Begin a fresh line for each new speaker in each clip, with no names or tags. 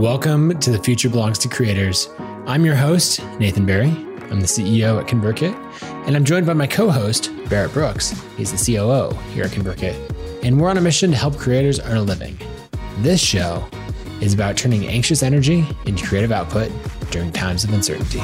Welcome to The Future Belongs to Creators. I'm your host, Nathan Barry. I'm the CEO at ConvertKit, and I'm joined by my co host, Barrett Brooks. He's the COO here at ConvertKit, and we're on a mission to help creators earn a living. This show is about turning anxious energy into creative output during times of uncertainty.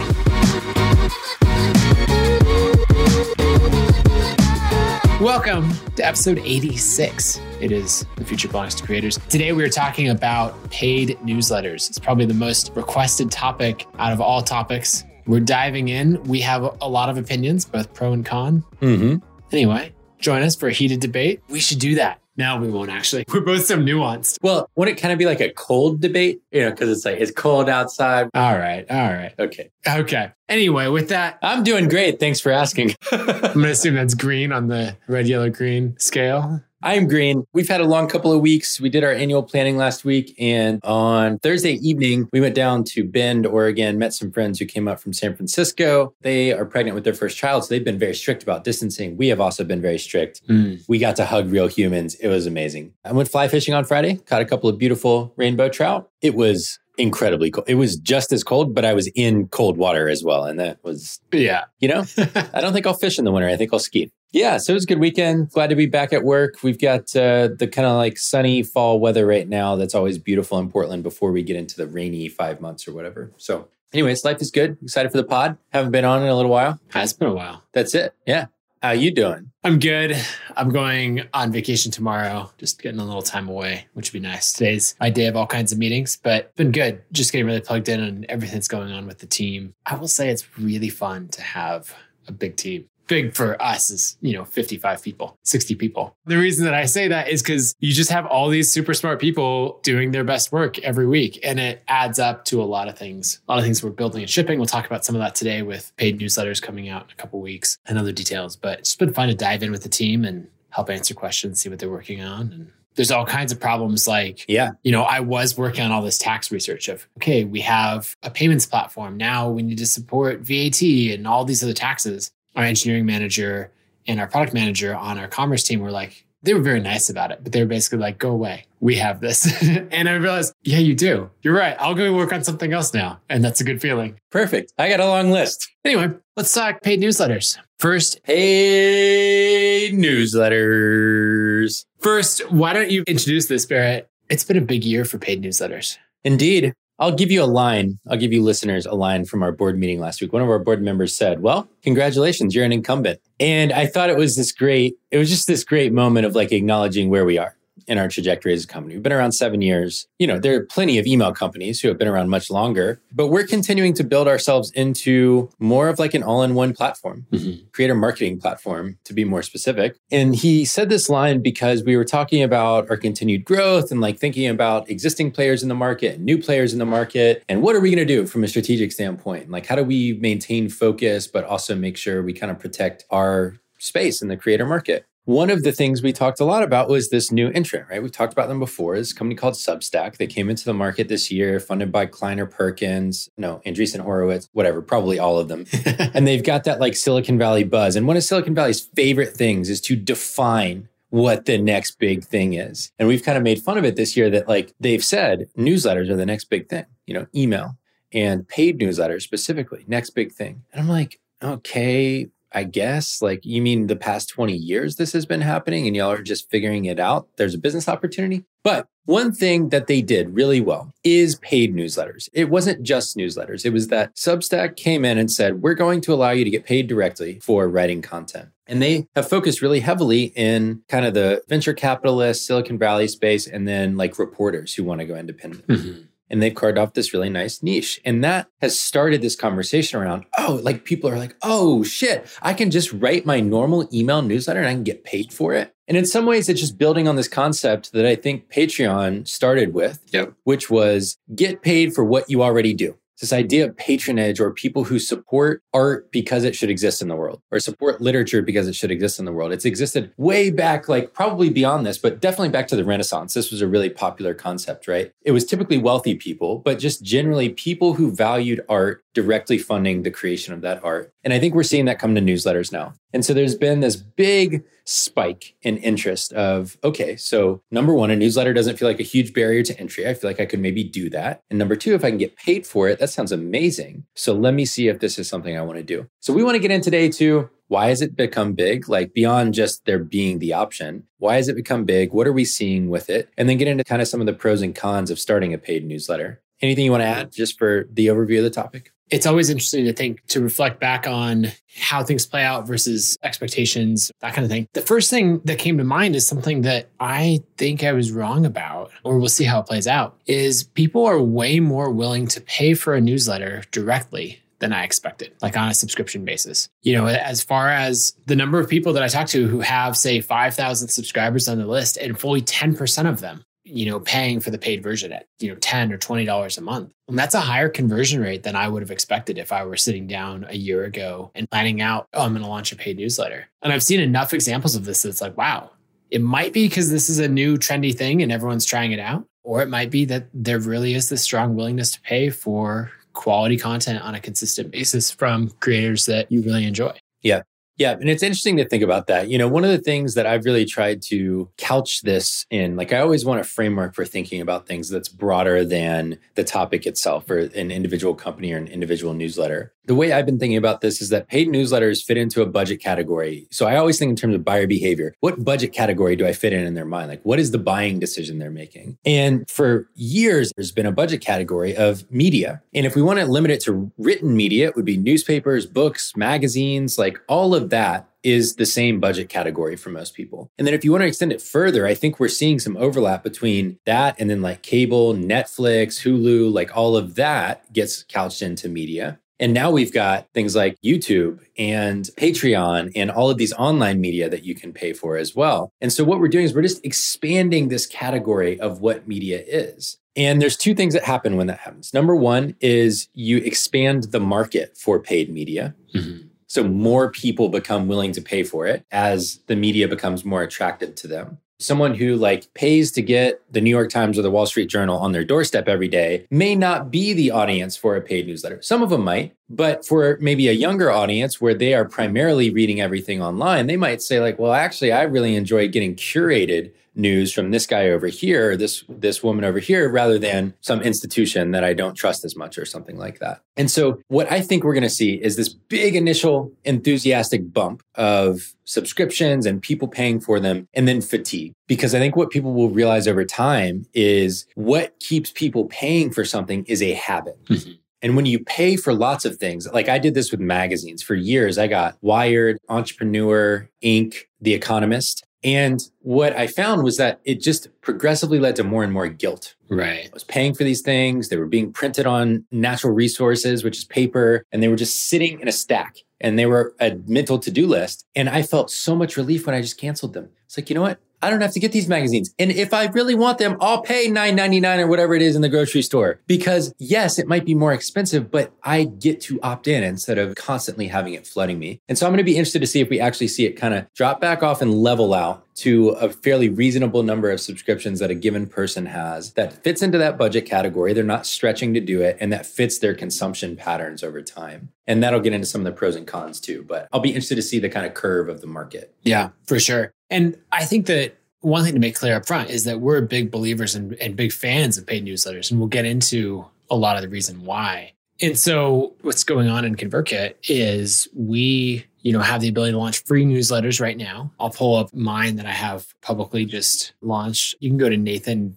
Welcome to episode 86. It is The Future Belongs to Creators. Today we are talking about paid newsletters. It's probably the most requested topic out of all topics. We're diving in. We have a lot of opinions, both pro and con.
Mm-hmm.
Anyway, join us for a heated debate. We should do that. No, we won't actually. We're both so nuanced.
Well, wouldn't it kind of be like a cold debate? You know, because it's like it's cold outside.
All right. All right.
Okay.
Okay. Anyway, with that,
I'm doing great. Thanks for asking.
I'm going to assume that's green on the red, yellow, green scale.
I'm green. We've had a long couple of weeks. We did our annual planning last week. And on Thursday evening, we went down to Bend, Oregon, met some friends who came up from San Francisco. They are pregnant with their first child. So they've been very strict about distancing. We have also been very strict.
Mm.
We got to hug real humans. It was amazing. I went fly fishing on Friday, caught a couple of beautiful rainbow trout. It was incredibly cold. It was just as cold, but I was in cold water as well. And that was,
Yeah.
you know, I don't think I'll fish in the winter. I think I'll ski. Yeah, so it was a good weekend. Glad to be back at work. We've got uh, the kind of like sunny fall weather right now. That's always beautiful in Portland before we get into the rainy five months or whatever. So, anyways, life is good. Excited for the pod. Haven't been on in a little while.
Has been a while.
That's it. Yeah. How you doing?
I'm good. I'm going on vacation tomorrow, just getting a little time away, which would be nice. Today's my day of all kinds of meetings, but been good. Just getting really plugged in on everything that's going on with the team. I will say it's really fun to have a big team. Big for us is, you know, 55 people, 60 people. The reason that I say that is because you just have all these super smart people doing their best work every week. And it adds up to a lot of things. A lot of things we're building and shipping. We'll talk about some of that today with paid newsletters coming out in a couple weeks and other details. But it's been fun to dive in with the team and help answer questions, see what they're working on. And there's all kinds of problems like
Yeah.
you know, I was working on all this tax research of, okay, we have a payments platform. Now we need to support VAT and all these other taxes. Our engineering manager and our product manager on our commerce team were like, they were very nice about it, but they were basically like, go away. We have this. and I realized, yeah, you do. You're right. I'll go work on something else now. And that's a good feeling.
Perfect. I got a long list.
Anyway, let's talk paid newsletters. First,
paid newsletters.
first, why don't you introduce this, Barrett? It's been a big year for paid newsletters.
Indeed. I'll give you a line. I'll give you listeners a line from our board meeting last week. One of our board members said, Well, congratulations, you're an incumbent. And I thought it was this great, it was just this great moment of like acknowledging where we are in our trajectory as a company. We've been around seven years. You know, there are plenty of email companies who have been around much longer, but we're continuing to build ourselves into more of like an all in one platform, mm-hmm. creator marketing platform to be more specific. And he said this line because we were talking about our continued growth and like thinking about existing players in the market and new players in the market. And what are we going to do from a strategic standpoint? Like, how do we maintain focus, but also make sure we kind of protect our space in the creator market? One of the things we talked a lot about was this new entrant, right? We've talked about them before. This company called Substack. They came into the market this year, funded by Kleiner Perkins, no, Andreessen Horowitz, whatever, probably all of them. and they've got that like Silicon Valley buzz. And one of Silicon Valley's favorite things is to define what the next big thing is. And we've kind of made fun of it this year that like they've said newsletters are the next big thing, you know, email and paid newsletters specifically, next big thing. And I'm like, okay, I guess like you mean the past 20 years this has been happening and y'all are just figuring it out. There's a business opportunity. But one thing that they did really well is paid newsletters. It wasn't just newsletters. It was that Substack came in and said, we're going to allow you to get paid directly for writing content. And they have focused really heavily in kind of the venture capitalist, Silicon Valley space, and then like reporters who want to go independent mm-hmm. And they've carved off this really nice niche. And that has started this conversation around, oh, like people are like, oh shit, I can just write my normal email newsletter and I can get paid for it. And in some ways, it's just building on this concept that I think Patreon started with,
Yep.
which was get paid for what you already do. This idea of patronage or people who support art because it should exist in the world or support literature because it should exist in the world. It's existed way back, like probably beyond this, but definitely back to the Renaissance. This was a really popular concept, right? It was typically wealthy people, but just generally people who valued art directly funding the creation of that art. And I think we're seeing that come to newsletters now. And so there's been this big spike in interest of, okay, so number one, a newsletter doesn't feel like a huge barrier to entry. I feel like I could maybe do that. And number two, if I can get paid for it, that sounds amazing. So let me see if this is something I want to do. So we want to get in today to why has it become big? Like beyond just there being the option, why has it become big? What are we seeing with it? And then get into kind of some of the pros and cons of starting a paid newsletter. Anything you want to add just for the overview of the topic?
It's always interesting to think to reflect back on how things play out versus expectations, that kind of thing. The first thing that came to mind is something that I think I was wrong about, or we'll see how it plays out, is people are way more willing to pay for a newsletter directly than I expected, like on a subscription basis. You know, as far as the number of people that I talk to who have, say, 5,000 subscribers on the list, and fully 10% of them you know, paying for the paid version at, you know, 10 or $20 a month. And that's a higher conversion rate than I would have expected if I were sitting down a year ago and planning out, oh, I'm going to launch a paid newsletter. And I've seen enough examples of this that's like, wow, it might be because this is a new trendy thing and everyone's trying it out. Or it might be that there really is this strong willingness to pay for quality content on a consistent basis from creators that you really enjoy.
Yeah. Yeah, and it's interesting to think about that. You know, one of the things that I've really tried to couch this in, like I always want a framework for thinking about things that's broader than the topic itself or an individual company or an individual newsletter the way I've been thinking about this is that paid newsletters fit into a budget category. So I always think in terms of buyer behavior. What budget category do I fit in in their mind? Like, what is the buying decision they're making? And for years, there's been a budget category of media. And if we want to limit it to written media, it would be newspapers, books, magazines, like all of that is the same budget category for most people. And then if you want to extend it further, I think we're seeing some overlap between that and then like cable, Netflix, Hulu, like all of that gets couched into media. And now we've got things like YouTube and Patreon and all of these online media that you can pay for as well. And so what we're doing is we're just expanding this category of what media is. And there's two things that happen when that happens. Number one is you expand the market for paid media. Mm-hmm. So more people become willing to pay for it as the media becomes more attractive to them someone who like pays to get the New York Times or the Wall Street Journal on their doorstep every day may not be the audience for a paid newsletter. Some of them might, but for maybe a younger audience where they are primarily reading everything online, they might say like, well, actually I really enjoy getting curated news from this guy over here, this this woman over here, rather than some institution that I don't trust as much or something like that. And so what I think we're going to see is this big initial enthusiastic bump of subscriptions and people paying for them and then fatigue. Because I think what people will realize over time is what keeps people paying for something is a habit. Mm-hmm. And when you pay for lots of things, like I did this with magazines for years, I got Wired, Entrepreneur, Inc., The Economist. And what I found was that it just progressively led to more and more guilt.
Right.
I was paying for these things. They were being printed on natural resources, which is paper, and they were just sitting in a stack and they were a mental to do list. And I felt so much relief when I just canceled them. It's like, you know what? I don't have to get these magazines. And if I really want them, I'll pay $9.99 or whatever it is in the grocery store. Because yes, it might be more expensive, but I get to opt in instead of constantly having it flooding me. And so I'm going to be interested to see if we actually see it kind of drop back off and level out to a fairly reasonable number of subscriptions that a given person has that fits into that budget category. They're not stretching to do it and that fits their consumption patterns over time. And that'll get into some of the pros and cons too. But I'll be interested to see the kind of curve of the market.
Yeah, for sure. And I think that one thing to make clear up front is that we're big believers and, and big fans of paid newsletters, and we'll get into a lot of the reason why. And so what's going on in ConvertKit is we, you know, have the ability to launch free newsletters right now. I'll pull up mine that I have publicly just launched. You can go to nathan.ck.page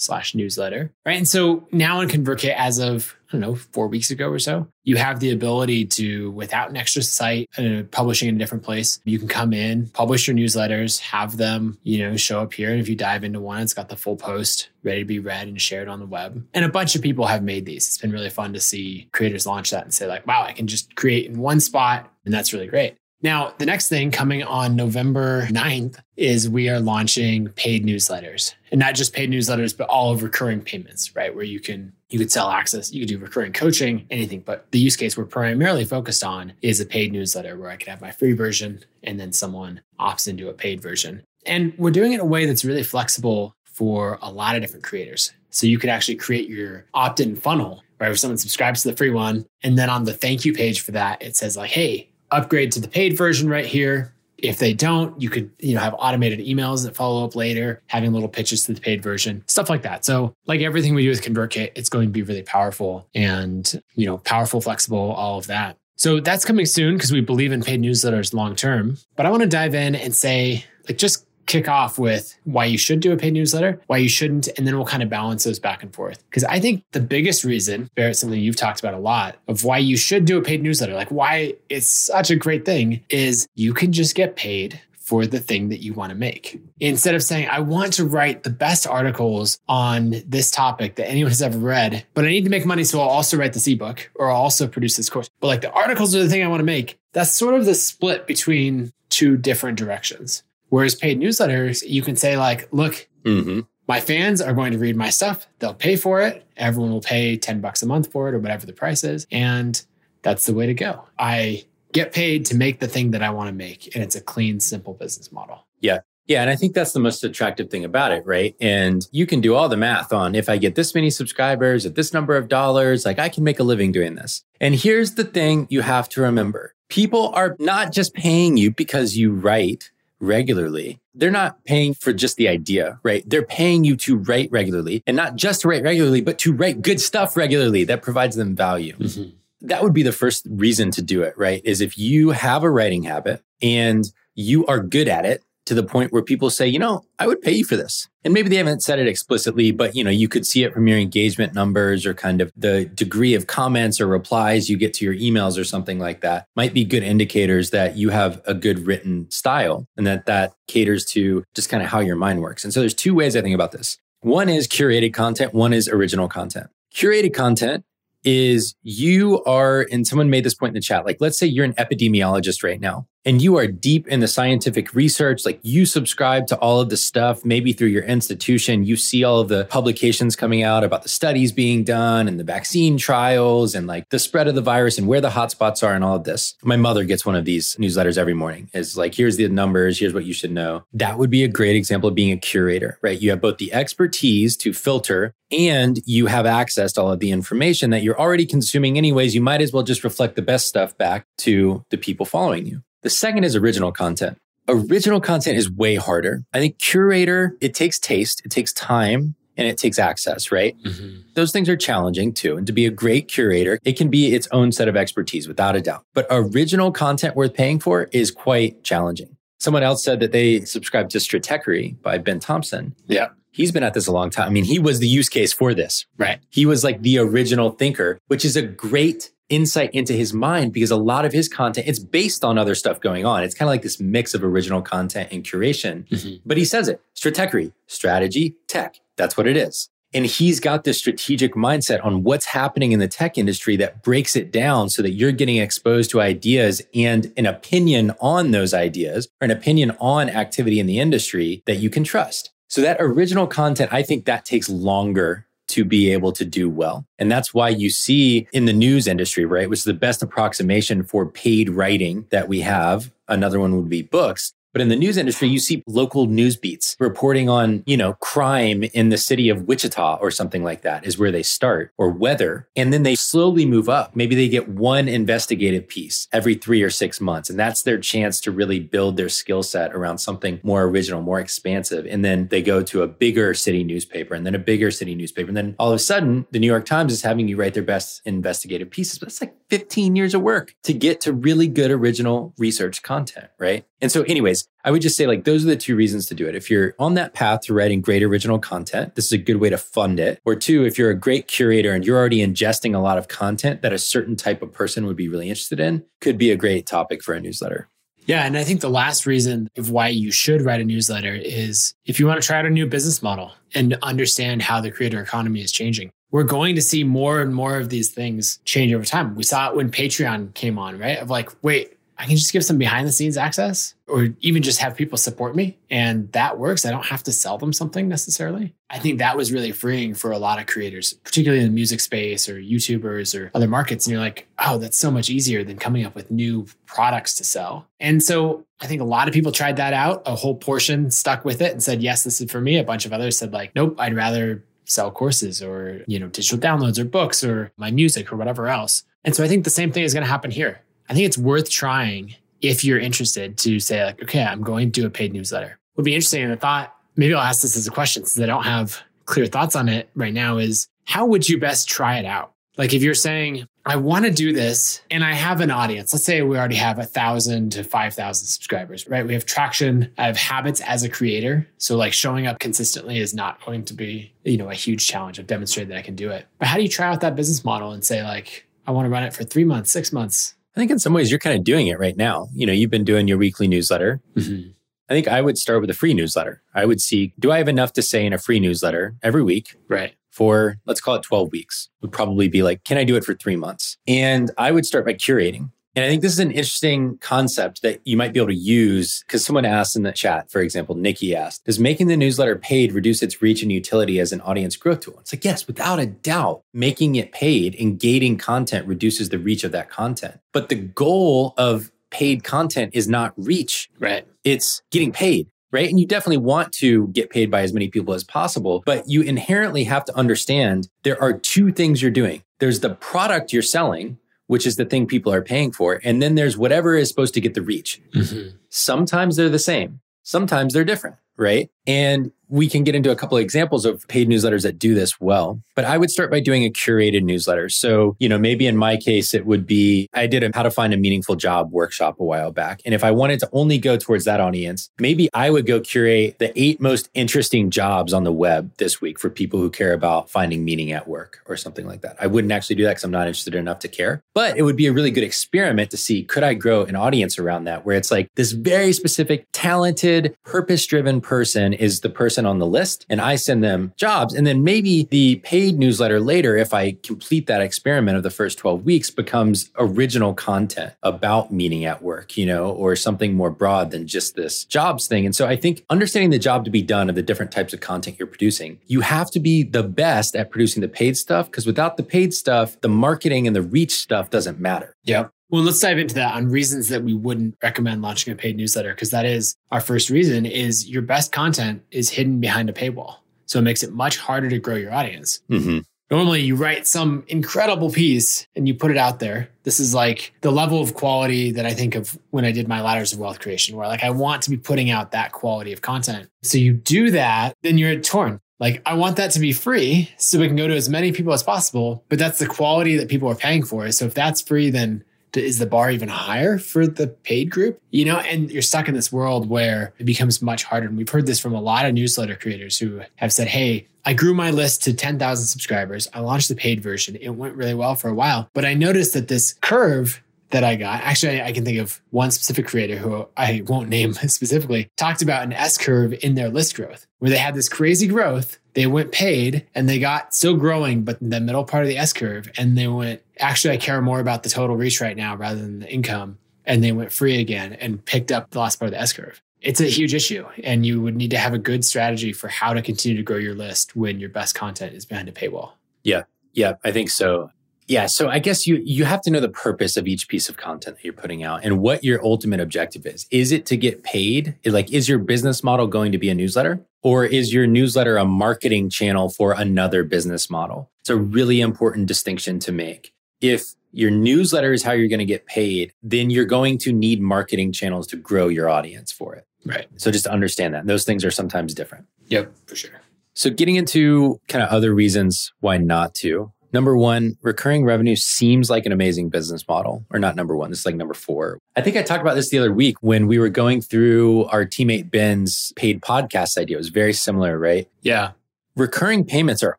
slash newsletter. Right. And so now in ConvertKit, as of, I don't know, four weeks ago or so, you have the ability to, without an extra site, uh, publishing in a different place, you can come in, publish your newsletters, have them, you know, show up here. And if you dive into one, it's got the full post ready to be read and shared on the web. And a bunch of people have made these. It's been really fun to see creators launch that and say, like, wow, I can just create in one spot. And that's really great. Now, the next thing coming on November 9th is we are launching paid newsletters. And not just paid newsletters, but all of recurring payments, right? Where you can you could sell access, you could do recurring coaching, anything. But the use case we're primarily focused on is a paid newsletter where I could have my free version and then someone opts into a paid version. And we're doing it in a way that's really flexible for a lot of different creators. So you could actually create your opt-in funnel right? Where someone subscribes to the free one. And then on the thank you page for that, it says like, hey, upgrade to the paid version right here. If they don't, you could, you know, have automated emails that follow up later, having little pitches to the paid version, stuff like that. So, like everything we do with ConvertKit, it's going to be really powerful and, you know, powerful, flexible, all of that. So that's coming soon because we believe in paid newsletters long term. But I want to dive in and say, like, just kick off with why you should do a paid newsletter, why you shouldn't, and then we'll kind of balance those back and forth. Because I think the biggest reason, Barrett, something you've talked about a lot, of why you should do a paid newsletter, like why it's such a great thing, is you can just get paid for the thing that you want to make. Instead of saying, I want to write the best articles on this topic that anyone has ever read, but I need to make money, so I'll also write this ebook or I'll also produce this course. But like the articles are the thing I want to make. That's sort of the split between two different directions. Whereas paid newsletters, you can say, like, look,
Mm-hmm.
my fans are going to read my stuff. They'll pay for it. Everyone will pay 10 bucks a month for it or whatever the price is. And that's the way to go. I get paid to make the thing that I want to make. And it's a clean, simple business model.
Yeah. Yeah. And I think that's the most attractive thing about it, right? And you can do all the math on if I get this many subscribers at this number of dollars, like I can make a living doing this. And here's the thing you have to remember people are not just paying you because you write regularly. They're not paying for just the idea, right? They're paying you to write regularly and not just to write regularly, but to write good stuff regularly that provides them value. Mm-hmm. That would be the first reason to do it, right? Is if you have a writing habit and you are good at it to the point where people say, you know, I would pay you for this. And maybe they haven't said it explicitly, but you know, you could see it from your engagement numbers or kind of the degree of comments or replies you get to your emails or something like that might be good indicators that you have a good written style and that that caters to just kind of how your mind works. And so there's two ways I think about this. One is curated content, one is original content. Curated content is you are, and someone made this point in the chat, like let's say you're an epidemiologist right now and you are deep in the scientific research, like you subscribe to all of the stuff, maybe through your institution, you see all of the publications coming out about the studies being done and the vaccine trials and like the spread of the virus and where the hotspots are and all of this. My mother gets one of these newsletters every morning. Is like, here's the numbers, here's what you should know. That would be a great example of being a curator, right? You have both the expertise to filter and you have access to all of the information that you're already consuming anyways. You might as well just reflect the best stuff back to the people following you. The second is original content. Original content is way harder. I think curator, it takes taste, it takes time, and it takes access, right?
Mm-hmm.
Those things are challenging too. And to be a great curator, it can be its own set of expertise without a doubt. But original content worth paying for is quite challenging. Someone else said that they subscribed to Stratechery by Ben Thompson.
Yeah.
He's been at this a long time. I mean, he was the use case for this.
Right.
He was like the original thinker, which is a great insight into his mind because a lot of his content it's based on other stuff going on. It's kind of like this mix of original content and curation.
Mhm.
But he says it, stratechery, strategy, tech. That's what it is. And he's got this strategic mindset on what's happening in the tech industry that breaks it down so that you're getting exposed to ideas and an opinion on those ideas or an opinion on activity in the industry that you can trust. So that original content, I think that takes longer to be able to do well. And that's why you see in the news industry, right, which is the best approximation for paid writing that we have. Another one would be books. But in the news industry, you see local news beats reporting on, you know, crime in the city of Wichita or something like that is where they start or weather. And then they slowly move up. Maybe they get one investigative piece every three or six months. And that's their chance to really build their skill set around something more original, more expansive. And then they go to a bigger city newspaper and then a bigger city newspaper. And then all of a sudden, the New York Times is having you write their best investigative pieces. But it's like 15 years of work to get to really good original research content, right? And so, anyways, I would just say like those are the two reasons to do it. If you're on that path to writing great original content, this is a good way to fund it. Or two, if you're a great curator and you're already ingesting a lot of content that a certain type of person would be really interested in, could be a great topic for a newsletter.
Yeah. And I think the last reason of why you should write a newsletter is if you want to try out a new business model and understand how the creator economy is changing. We're going to see more and more of these things change over time. We saw it when Patreon came on, right? Of like, wait, I can just give some behind the scenes access or even just have people support me. And that works. I don't have to sell them something necessarily. I think that was really freeing for a lot of creators, particularly in the music space or YouTubers or other markets. And you're like, oh, that's so much easier than coming up with new products to sell. And so I think a lot of people tried that out. A whole portion stuck with it and said, yes, this is for me. A bunch of others said, like, nope, I'd rather sell courses or, you know, digital downloads or books or my music or whatever else. And so I think the same thing is going to happen here. I think it's worth trying if you're interested to say like, okay, I'm going to do a paid newsletter. Would be interesting. And I thought maybe I'll ask this as a question since I don't have clear thoughts on it right now is how would you best try it out? Like if you're saying, I want to do this and I have an audience, let's say we already have a thousand to 5,000 subscribers, right? We have traction. I have habits as a creator. So like showing up consistently is not going to be, you know, a huge challenge. I've demonstrated that I can do it. But how do you try out that business model and say like, I want to run it for three months, six months?
I think in some ways you're kind of doing it right now. You know, you've been doing your weekly newsletter.
Mm-hmm.
I think I would start with a free newsletter. I would see, do I have enough to say in a free newsletter every week?
Right.
For let's call it 12 weeks, would probably be like, can I do it for three months? And I would start by curating. And I think this is an interesting concept that you might be able to use because someone asked in the chat, for example, Nikki asked, Does making the newsletter paid reduce its reach and utility as an audience growth tool? It's like, yes, without a doubt, making it paid and gating content reduces the reach of that content. But the goal of paid content is not reach,
Right.
it's getting paid. Right. And you definitely want to get paid by as many people as possible, but you inherently have to understand there are two things you're doing. There's the product you're selling, which is the thing people are paying for. And then there's whatever is supposed to get the reach.
Mm-hmm.
Sometimes they're the same, sometimes they're different. Right. And we can get into a couple of examples of paid newsletters that do this well. But I would start by doing a curated newsletter. So, you know, maybe in my case, it would be I did a how to find a meaningful job workshop a while back. And if I wanted to only go towards that audience, maybe I would go curate the eight most interesting jobs on the web this week for people who care about finding meaning at work or something like that. I wouldn't actually do that because I'm not interested enough to care. But it would be a really good experiment to see could I grow an audience around that where it's like this very specific, talented, purpose driven person is the person on the list and I send them jobs. And then maybe the paid newsletter later, if I complete that experiment of the first 12 weeks, becomes original content about meaning at work, you know, or something more broad than just this jobs thing. And so I think understanding the job to be done of the different types of content you're producing, you have to be the best at producing the paid stuff because without the paid stuff, the marketing and the reach stuff doesn't matter.
Yep. Well, let's dive into that on reasons that we wouldn't recommend launching a paid newsletter because that is our first reason is your best content is hidden behind a paywall. So it makes it much harder to grow your audience.
Mm-hmm.
Normally you write some incredible piece and you put it out there. This is like the level of quality that I think of when I did my ladders of wealth creation, where like I want to be putting out that quality of content. So you do that, then you're at torn. Like I want that to be free so we can go to as many people as possible, but that's the quality that people are paying for. So if that's free, then is the bar even higher for the paid group? You know, and you're stuck in this world where it becomes much harder. And we've heard this from a lot of newsletter creators who have said, Hey, I grew my list to 10,000 subscribers. I launched the paid version. It went really well for a while, but I noticed that this curve that I got, actually, I can think of one specific creator who I won't name specifically, talked about an S curve in their list growth where they had this crazy growth. They went paid and they got still growing, but in the middle part of the S curve. And they went, actually, I care more about the total reach right now rather than the income. And they went free again and picked up the last part of the S curve. It's a huge issue. And you would need to have a good strategy for how to continue to grow your list when your best content is behind a paywall.
Yeah. Yeah. I think so. Yeah, so I guess you you have to know the purpose of each piece of content that you're putting out and what your ultimate objective is. Is it to get paid? Like is your business model going to be a newsletter or is your newsletter a marketing channel for another business model? It's a really important distinction to make. If your newsletter is how you're going to get paid, then you're going to need marketing channels to grow your audience for it.
Right.
So just understand that. Those things are sometimes different.
Yep, for sure.
So getting into kind of other reasons why not to. Number one, recurring revenue seems like an amazing business model, or not number one. This is like number four. I think I talked about this the other week when we were going through our teammate Ben's paid podcast idea. It was very similar, right?
Yeah.
Recurring payments are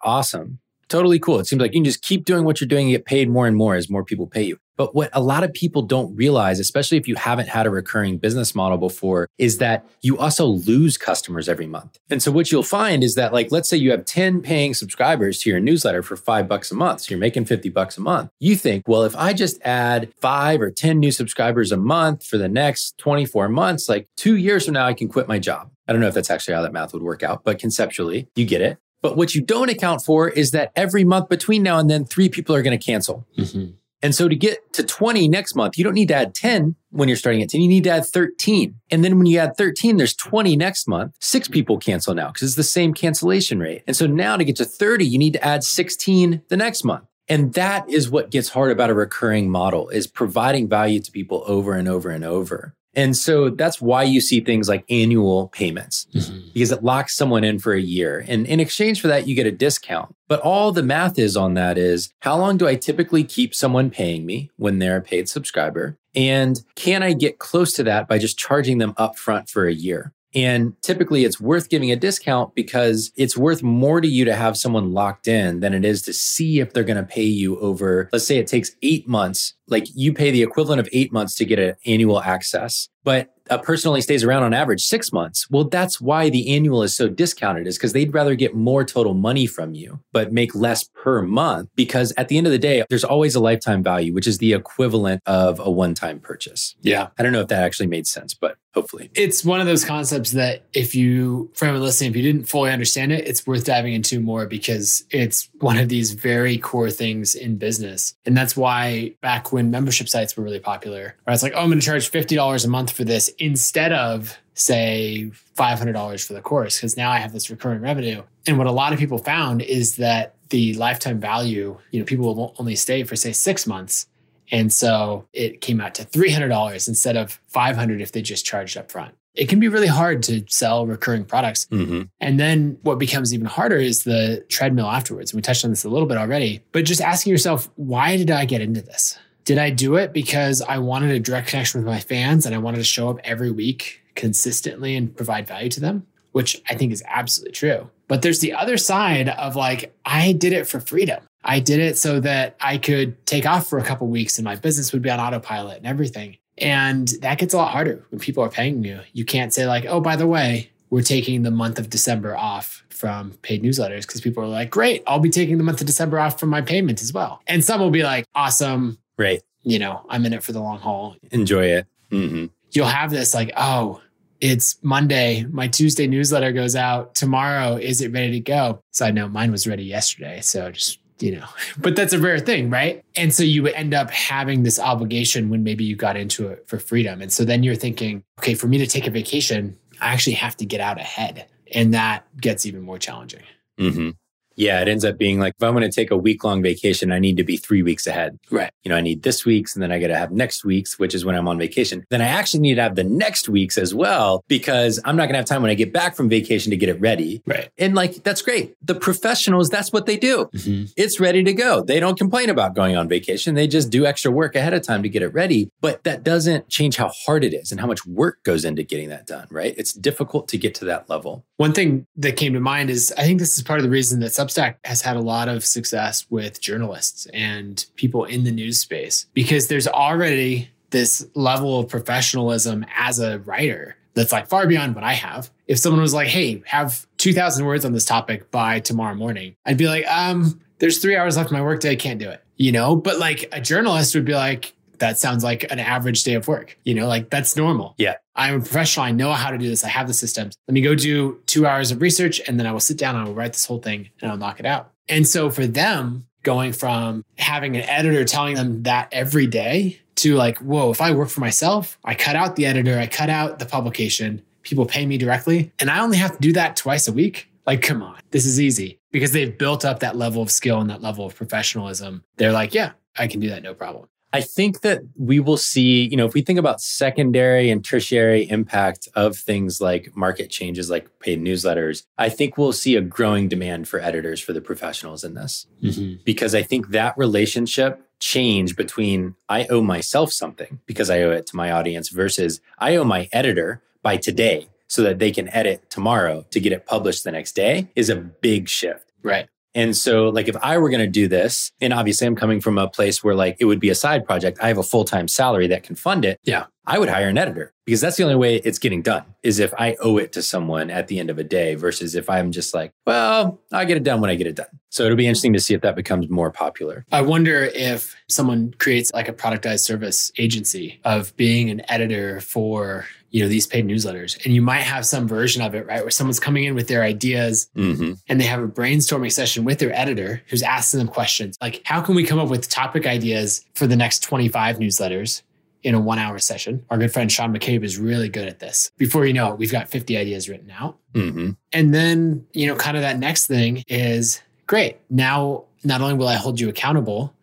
awesome. Totally cool. It seems like you can just keep doing what you're doing and get paid more and more as more people pay you. But what a lot of people don't realize, especially if you haven't had a recurring business model before, is that you also lose customers every month. And so what you'll find is that like let's say you have 10 paying subscribers to your newsletter for 5 bucks a month, so you're making 50 bucks a month. You think, well, if I just add 5 or 10 new subscribers a month for the next 24 months, like 2 years from now I can quit my job. I don't know if that's actually how that math would work out, but conceptually, you get it. But what you don't account for is that every month between now and then, three people are going to cancel.
Mm-hmm.
And so to get to 20 next month, you don't need to add 10 when you're starting at 10. You need to add 13. And then when you add 13, there's 20 next month. Six people cancel now because it's the same cancellation rate. And so now to get to 30, you need to add 16 the next month. And that is what gets hard about a recurring model is providing value to people over and over and over. And so that's why you see things like annual payments mm-hmm. because it locks someone in for a year. And in exchange for that, you get a discount. But all the math is on that is how long do I typically keep someone paying me when they're a paid subscriber? And can I get close to that by just charging them upfront for a year? And typically it's worth giving a discount because it's worth more to you to have someone locked in than it is to see if they're going to pay you over, let's say it takes eight months. Like you pay the equivalent of eight months to get an annual access, but a person only stays around on average six months. Well, that's why the annual is so discounted is because they'd rather get more total money from you, but make less per month. Because at the end of the day, there's always a lifetime value, which is the equivalent of a one time purchase.
Yeah.
I don't know if that actually made sense, but hopefully.
It's one of those concepts that if you, for anyone listening, if you didn't fully understand it, it's worth diving into more because it's one of these very core things in business. And that's why back when membership sites were really popular, where it's like, oh, I'm going to charge $50 a month for this instead of say $500 for the course because now I have this recurring revenue. And what a lot of people found is that the lifetime value, you know, people will only stay for say 6 months. And so it came out to $300 instead of 500 if they just charged up front. It can be really hard to sell recurring products. Mm-hmm. And then what becomes even harder is the treadmill afterwards. And we touched on this a little bit already, but just asking yourself, why did I get into this? Did I do it because I wanted a direct connection with my fans and I wanted to show up every week consistently and provide value to them? Which I think is absolutely true. But there's the other side of like, I did it for freedom. I did it so that I could take off for a couple weeks and my business would be on autopilot and everything. And that gets a lot harder when people are paying you. You can't say, like, oh, by the way, we're taking the month of December off from paid newsletters because people are like, great, I'll be taking the month of December off from my payment as well. And some will be like, awesome,
Right.
You know, I'm in it for the long haul.
Enjoy it. Mm-hmm.
You'll have this like, oh, it's Monday. My Tuesday newsletter goes out tomorrow. Is it ready to go? Side note, mine was ready yesterday. So just, you know, but that's a rare thing, right? And so you end up having this obligation when maybe you got into it for freedom. And so then you're thinking, okay, for me to take a vacation, I actually have to get out ahead. And that gets even more challenging.
Mm-hmm. Yeah, it ends up being like if I'm going to take a week long vacation, I need to be three weeks ahead.
Right.
You know, I need this week's and then I got to have next week's, which is when I'm on vacation. Then I actually need to have the next week's as well because I'm not going to have time when I get back from vacation to get it ready.
Right.
And like, that's great. The professionals, that's what they do. Mm-hmm. It's ready to go. They don't complain about going on vacation. They just do extra work ahead of time to get it ready. But that doesn't change how hard it is and how much work goes into getting that done, right? It's difficult to get to that level.
One thing that came to mind is I think this is part of the reason that Substack has had a lot of success with journalists and people in the news space because there's already this level of professionalism as a writer that's like far beyond what I have. If someone was like, "Hey, have 2000 words on this topic by tomorrow morning." I'd be like, "Um, there's 3 hours left in my workday, I can't do it." You know, but like a journalist would be like, that sounds like an average day of work. You know, like that's normal.
Yeah.
I'm a professional. I know how to do this. I have the systems. Let me go do two hours of research and then I will sit down and I will write this whole thing and I'll knock it out. And so for them, going from having an editor telling them that every day to like, whoa, if I work for myself, I cut out the editor, I cut out the publication, people pay me directly, and I only have to do that twice a week. Like, come on, this is easy because they've built up that level of skill and that level of professionalism. They're like, yeah, I can do that, no problem.
I think that we will see, you know, if we think about secondary and tertiary impact of things like market changes like paid newsletters, I think we'll see a growing demand for editors for the professionals in this. Mm-hmm. Because I think that relationship change between I owe myself something because I owe it to my audience versus I owe my editor by today so that they can edit tomorrow to get it published the next day is a big shift.
Right.
And so, like, if I were going to do this, and obviously I'm coming from a place where, like, it would be a side project, I have a full time salary that can fund it.
Yeah.
I would hire an editor because that's the only way it's getting done is if I owe it to someone at the end of a day versus if I'm just like, well, I get it done when I get it done. So it'll be interesting to see if that becomes more popular.
I wonder if someone creates like a productized service agency of being an editor for you know, these paid newsletters. And you might have some version of it, right? Where someone's coming in with their ideas
Mm-hmm.
and they have a brainstorming session with their editor who's asking them questions like, how can we come up with topic ideas for the next 25 newsletters? In a one hour session. Our good friend Sean McCabe is really good at this. Before you know it, we've got 50 ideas written out.
Mm-hmm.
And then, you know, kind of that next thing is great. Now, not only will I hold you accountable,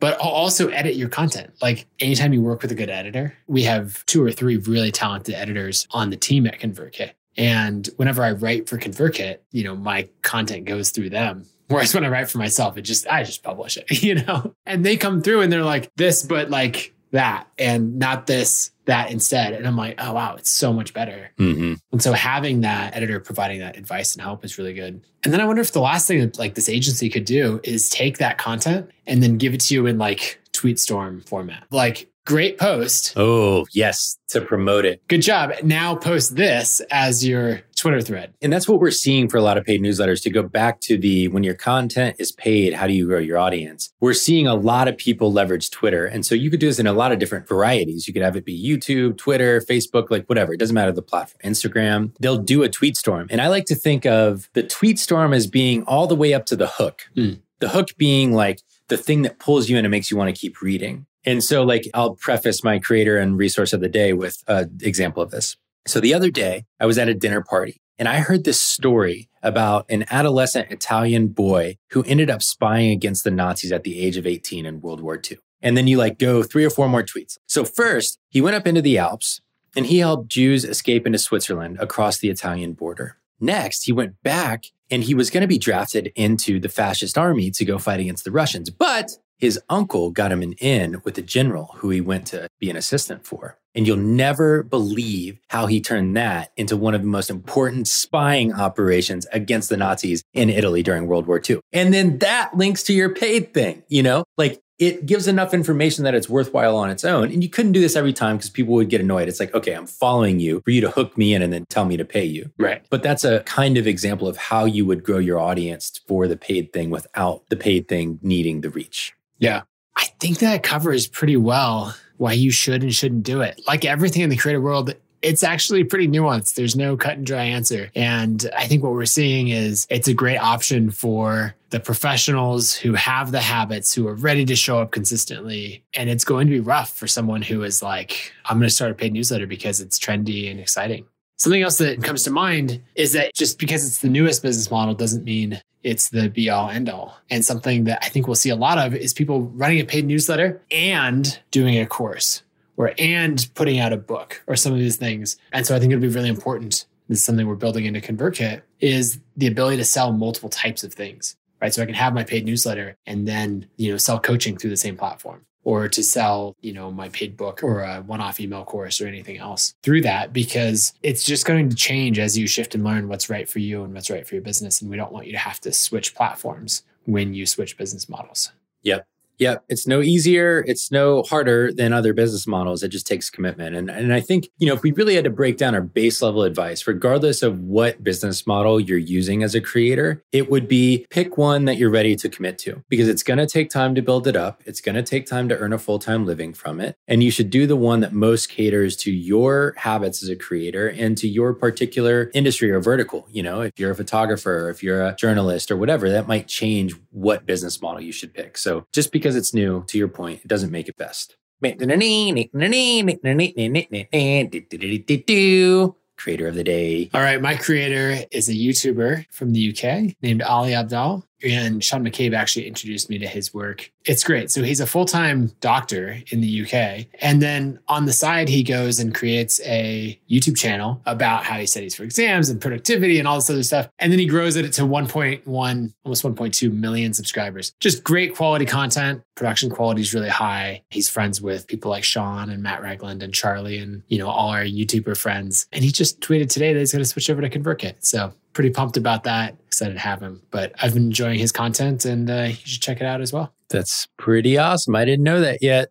but I'll also edit your content. Like anytime you work with a good editor, we have two or three really talented editors on the team at ConvertKit. And whenever I write for ConvertKit, you know, my content goes through them. Whereas when I write for myself, it just, I just publish it, you know? And they come through and they're like this, but like that, and not this, that instead. And I'm like, oh, wow, it's so much better.
Mm-hmm.
And so having that editor providing that advice and help is really good. And then I wonder if the last thing that like this agency could do is take that content and then give it to you in like TweetStorm format. Like great post.
Oh, yes, to promote it.
Good job. Now post this as your Twitter thread.
And that's what we're seeing for a lot of paid newsletters. To go back to the when your content is paid, how do you grow your audience? We're seeing a lot of people leverage Twitter. And so you could do this in a lot of different varieties. You could have it be YouTube, Twitter, Facebook, like whatever. It doesn't matter the platform, Instagram. They'll do a tweet storm. And I like to think of the tweet storm as being all the way up to the hook.
Mm.
The hook being like the thing that pulls you in and makes you want to keep reading. And so, like, I'll preface my creator and resource of the day with an example of this. So, the other day, I was at a dinner party and I heard this story about an adolescent Italian boy who ended up spying against the Nazis at the age of 18 in World War II. And then you like go three or four more tweets. So, first, he went up into the Alps and he helped Jews escape into Switzerland across the Italian border. Next, he went back and he was going to be drafted into the fascist army to go fight against the Russians. But his uncle got him an in with a general who he went to be an assistant for. And you'll never believe how he turned that into one of the most important spying operations against the Nazis in Italy during World War II. And then that links to your paid thing, you know? Like it gives enough information that it's worthwhile on its own. And you couldn't do this every time because people would get annoyed. It's like, okay, I'm following you for you to hook me in and then tell me to pay you.
Right.
But that's a kind of example of how you would grow your audience for the paid thing without the paid thing needing the reach.
Yeah. I think that covers pretty well why you should and shouldn't do it. Like everything in the creative world, it's actually pretty nuanced. There's no cut and dry answer. And I think what we're seeing is it's a great option for the professionals who have the habits, who are ready to show up consistently. And it's going to be rough for someone who is like, I'm going to start a paid newsletter because it's trendy and exciting. Something else that comes to mind is that just because it's the newest business model doesn't mean it's the be all end all. And something that I think we'll see a lot of is people running a paid newsletter and doing a course or and putting out a book or some of these things. And so I think it'll be really important. This is something we're building into ConvertKit is the ability to sell multiple types of things. Right. So I can have my paid newsletter and then, you know, sell coaching through the same platform or to sell, you know, my paid book or a one-off email course or anything else through that because it's just going to change as you shift and learn what's right for you and what's right for your business and we don't want you to have to switch platforms when you switch business models.
Yep. Yep. It's no easier. It's no harder than other business models. It just takes commitment. And, and I think, you know, if we really had to break down our base level advice, regardless of what business model you're using as a creator, it would be pick one that you're ready to commit to because it's going to take time to build it up. It's going to take time to earn a full time living from it. And you should do the one that most caters to your habits as a creator and to your particular industry or vertical. You know, if you're a photographer, if you're a journalist or whatever, that might change what business model you should pick. So just because because it's new, to your point, it doesn't make it best. Creator of the day.
All right. My creator is a YouTuber from the UK named Ali Abdaal. And Sean McCabe actually introduced me to his work. It's great. So he's a full time doctor in the UK. And then on the side, he goes and creates a YouTube channel about how he studies for exams and productivity and all this other stuff. And then he grows it to 1.1, almost 1.2 million subscribers. Just great quality content. Production quality is really high. He's friends with people like Sean and Matt Ragland and Charlie and, you know, all our YouTuber friends. And he just tweeted today that he's going to switch over to ConvertKit. So pretty pumped about that. Excited to have him. But I've been enjoying his content and uh, you should check it out as well.
That's pretty awesome. I didn't know that yet.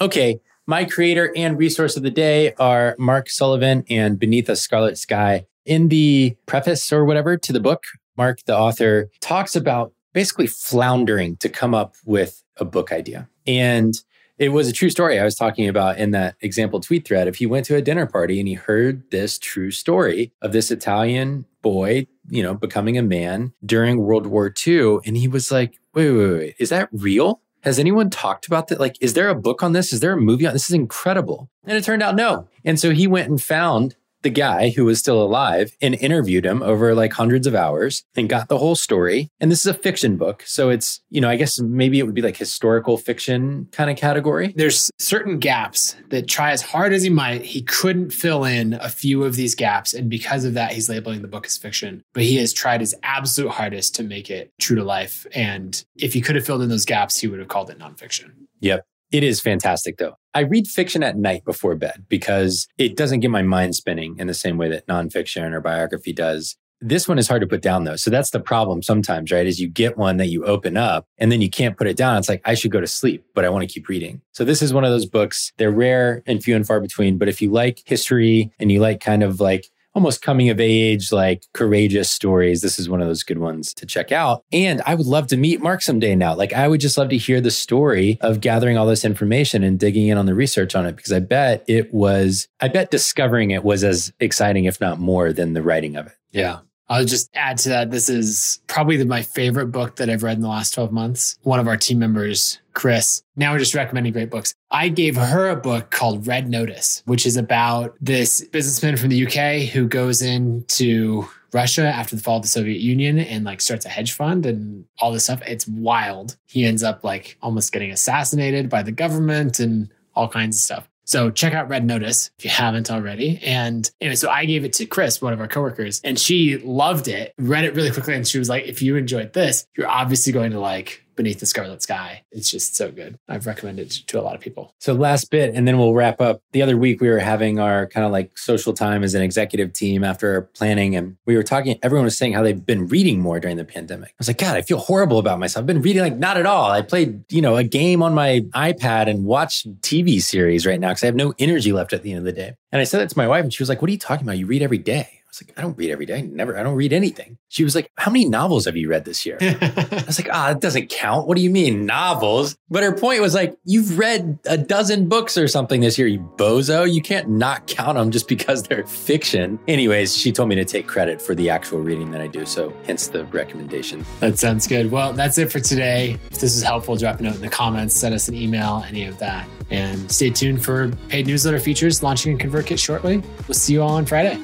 Okay. My creator and resource of the day are Mark Sullivan and Beneath a Scarlet Sky. In the preface or whatever to the book, Mark, the author, talks about basically floundering to come up with a book idea. And it was a true story I was talking about in that example tweet thread. If he went to a dinner party and he heard this true story of this Italian boy, you know, becoming a man during World War II, and he was like, wait, wait, wait, is that real? Has anyone talked about that? Like, is there a book on this? Is there a movie on this? Is incredible. And it turned out no. And so he went and found the guy who was still alive and interviewed him over like hundreds of hours and got the whole story. And this is a fiction book. So it's, you know, I guess maybe it would be like historical fiction kind of category.
There's certain gaps that try as hard as he might, he couldn't fill in a few of these gaps. And because of that, he's labeling the book as fiction. But he has tried his absolute hardest to make it true to life. And if he could have filled in those gaps, he would have called it nonfiction.
Yep. It is fantastic, though. I read fiction at night before bed because it doesn't get my mind spinning in the same way that nonfiction or biography does. This one is hard to put down though. So that's the problem sometimes, right? Is you get one that you open up and then you can't put it down. It's like, I should go to sleep, but I want to keep reading. So this is one of those books. They're rare and few and far between. But if you like history and you like kind of like almost coming of age, like courageous stories. This is one of those good ones to check out. And I would love to meet Mark someday now. Like, I would just love to hear the story of gathering all this information and digging in on the research on it because I bet it was, I bet discovering it was as exciting, if not more, than the writing of it.
Yeah. I'll just add to that. This is probably the, my favorite book that I've read in the last 12 months. One of our team members, Chris, now we're just recommending great books. I gave her a book called Red Notice, which is about this businessman from the UK who goes into Russia after the fall of the Soviet Union and like starts a hedge fund and all this stuff. It's wild. He ends up like almost getting assassinated by the government and all kinds of stuff. So check out Red Notice if you haven't already. And anyway, so I gave it to Chris, one of our coworkers, and she loved it, read it really quickly. And she was like, if you enjoyed this, you're obviously going to like Beneath the Scarlet Sky. It's just so good. I've recommended it to a lot of people.
So, last bit, and then we'll wrap up. The other week, we were having our kind of like social time as an executive team after planning, and we were talking. Everyone was saying how they've been reading more during the pandemic. I was like, God, I feel horrible about myself. I've been reading like not at all. I played, you know, a game on my iPad and watched TV series right now because I have no energy left at the end of the day. And I said that to my wife, and she was like, What are you talking about? You read every day was like, I don't read every day. Never, I don't read anything. She was like, How many novels have you read this year? I was like, Ah, oh, it doesn't count. What do you mean novels? But her point was like, You've read a dozen books or something this year, you bozo. You can't not count them just because they're fiction. Anyways, she told me to take credit for the actual reading that I do. So hence the recommendation.
That sounds good. Well, that's it for today. If this is helpful, drop a note in the comments, send us an email, any of that. And stay tuned for paid newsletter features launching in ConvertKit shortly. We'll see you all on Friday.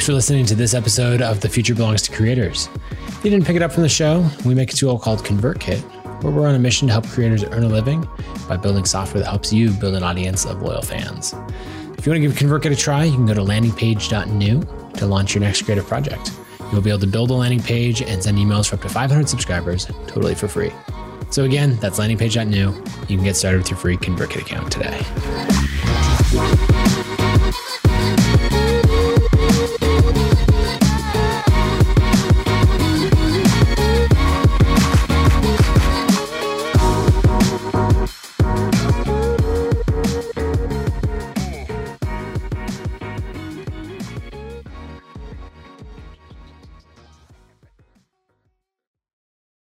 Thanks for listening to this episode of The Future Belongs to Creators. If you didn't pick it up from the show, we make a tool called ConvertKit, where we're on a mission to help creators earn a living by building software that helps you build an audience of loyal fans. If you want to give ConvertKit a try, you can go to landingpage.new to launch your next creative project. You'll be able to build a landing page and send emails for up to 500 subscribers totally for free. So again, that's landingpage.new. You can get started with your free ConvertKit account today.